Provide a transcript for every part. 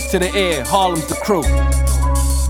fresh to the air, Harlem's the crew.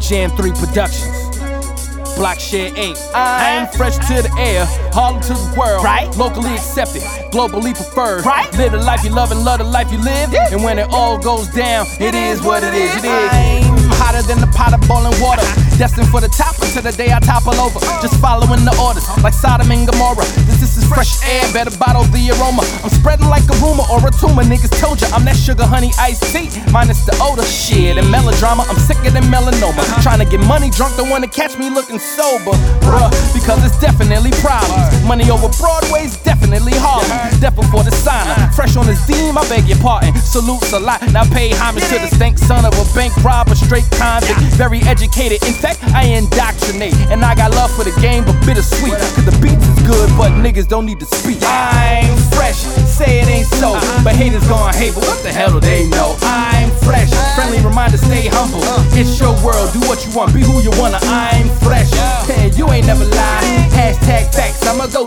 JAM3 Productions. Block Share 8. I'm uh-huh. fresh to the air, Harlem to the world. Right. Locally accepted, globally preferred. Right. Live the life you love and love the life you live. Yeah. And when it all goes down, it is what it is. It is. I'm hotter than the pot of boiling water. Destined for the top until the day I topple over. Just following the orders, like Sodom and Gomorrah. This, this is fresh air, better bottle the aroma. I'm spreading like a rumor or a tumor. Niggas told ya I'm that sugar honey iced tea. Minus the odor, shit, and melodrama. I'm sicker than melanoma. Trying to get money drunk, don't wanna catch me looking sober. Bruh, because it's definitely problems. Money over Broadway's definitely Harlem. Deaf before the signer. Fresh on his theme, I beg your pardon. Salutes a lot. Now pay homage to the stank son of a bank straight convict. Very educated. In fact, I indoctrinate. And I got love for the game, but bittersweet. Cause the beats is good, but niggas don't need to speak. I'm fresh, say it ain't so. But haters gon' hate, but what the hell do they know? I'm fresh, friendly reminder, stay humble. It's your world, do what you want, be who you wanna. I'm fresh, hey, you ain't never lie. Hashtag facts, I'm a go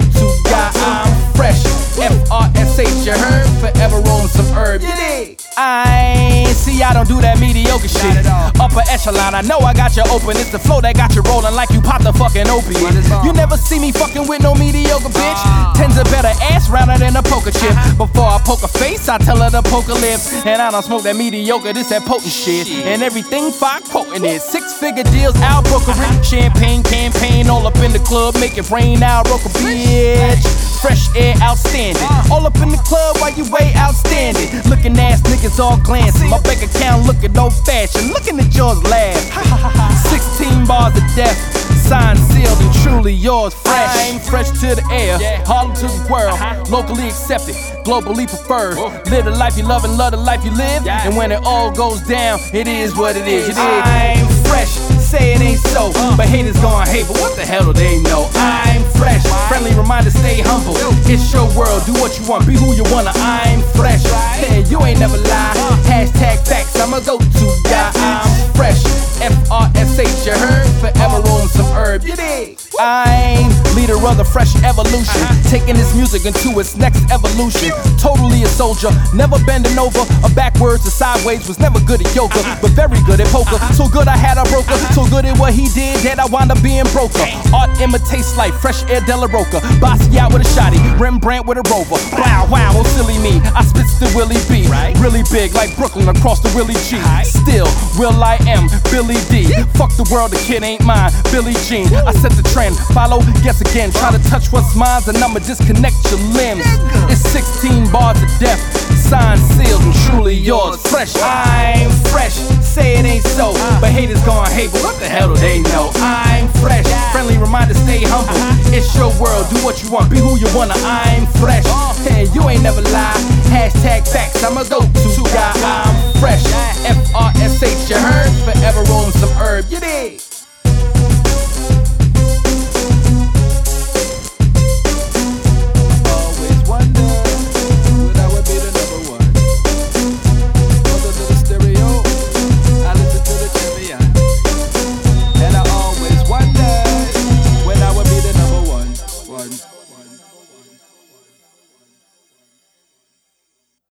See, I don't do that mediocre shit. Upper echelon, I know I got you open. It's the flow that got you rolling like you popped a fucking opiate. Run this ball. You never see me fucking with no mediocre bitch. Tens a better ass rounder than a poker chip. Before I poke a face, I tell her to poke her lips. And I don't smoke that mediocre, this that potent shit. And everything five quoting it. Six figure deals, out brokering. Champagne campaign all up in the club, make it rain out, broke a bitch. Fresh air, outstanding. All up in the club while you way outstanding. Looking ass niggas all glancing. My bank account looking old fashioned. Looking at yours laugh. 16 bars of death. Signed, sealed, and truly yours. Fresh. I'm fresh to the air. Harlem to the world. Uh-huh. Locally accepted. Globally preferred. Live the life you love and love the life you live. And when it all goes down, it is what it is. You dig? I'm fresh. Say it ain't so. Uh. But haters gonna hate, but what the hell do they know? I'm fresh. Friendly reminder, stay humble. It's your world, do what you want, be who you wanna. I'm fresh. Hey, you ain't never lie. Hashtag facts, I'm a go to guy. I'm fresh. F R S H, you heard? Forever rolling some herb. You dig? I'm leader of the fresh evolution. Uh-huh. Taking this music into its next evolution. Totally a soldier, never bending over. A backwards or sideways was never good at yoga, uh-huh. but very good at poker. Uh-huh. So good I had a broker. So good at what he did that I wound up being broker. Art imitates life, fresh air Della Roca. Basquiat with a shotty, Rembrandt with a rover. Wow, wow, oh silly me. I spits the Willie B. Really big like Brooklyn across the Willie G. Still, Will I am Billy D. Fuck the world, the kid ain't mine. Billy Jean. I set the trend. Follow, guess again. Try to touch what's mine, and I'ma disconnect your limbs. It's 16 bars of death. Signed, sealed, and truly yours. Fresh, I'm fresh. Say it ain't so, but haters gon' hate. But what the hell do they know? I'm fresh. Friendly reminder, stay humble. It's your world, do what you want, be who you wanna. I'm fresh. Hey, you ain't never lie. Hashtag facts, I'm a go-to guy. I'm